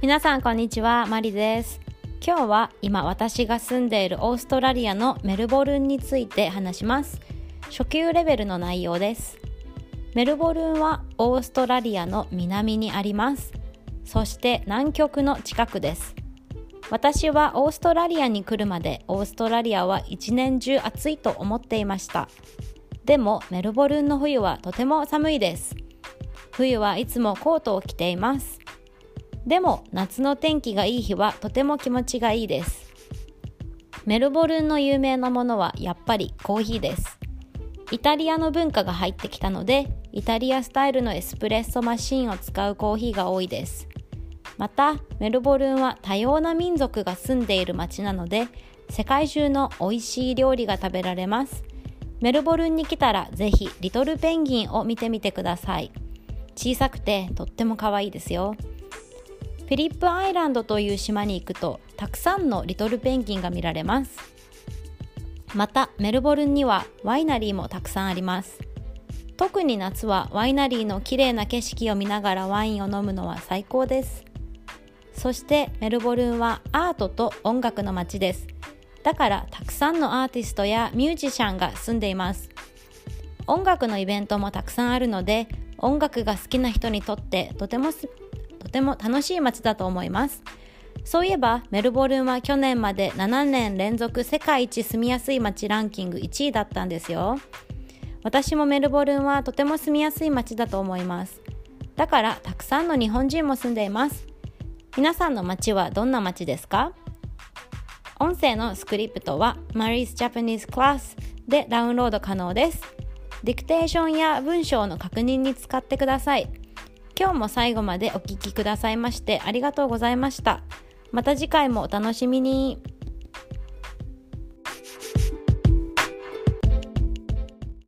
皆さんこんにちはマリです。今日は今私が住んでいるオーストラリアのメルボルンについて話します。初級レベルの内容です。メルボルンはオーストラリアの南にあります。そして南極の近くです。私はオーストラリアに来るまでオーストラリアは一年中暑いと思っていました。でもメルボルンの冬はとても寒いです。冬はいつもコートを着ています。でも夏の天気がいい日はとても気持ちがいいです。メルボルンの有名なものはやっぱりコーヒーです。イタリアの文化が入ってきたのでイタリアスタイルのエスプレッソマシンを使うコーヒーが多いです。またメルボルンは多様な民族が住んでいる街なので世界中の美味しい料理が食べられます。メルボルンに来たらぜひリトルペンギンを見てみてください。小さくてとっても可愛いですよ。フィリップアイランドという島に行くとたくさんのリトルペンギンが見られます。またメルボルンにはワイナリーもたくさんあります。特に夏はワイナリーの綺麗な景色を見ながらワインを飲むのは最高です。そしてメルボルンはアートと音楽の街です。だからたくさんのアーティストやミュージシャンが住んでいます。音楽のイベントもたくさんあるので音楽が好きな人にとってとてもとても楽しい街だと思います。そういえばメルボルンは去年まで7年連続世界一住みやすい街ランキング1位だったんですよ。私もメルボルンはとても住みやすい街だと思います。だからたくさんの日本人も住んでいます。皆さんの街はどんな街ですか？音声のスクリプトは Marie's Japanese Class でダウンロード可能です。ディクテーションや文章の確認に使ってください。今日も最後までお聴きくださいましてありがとうございました。また次回もお楽しみに。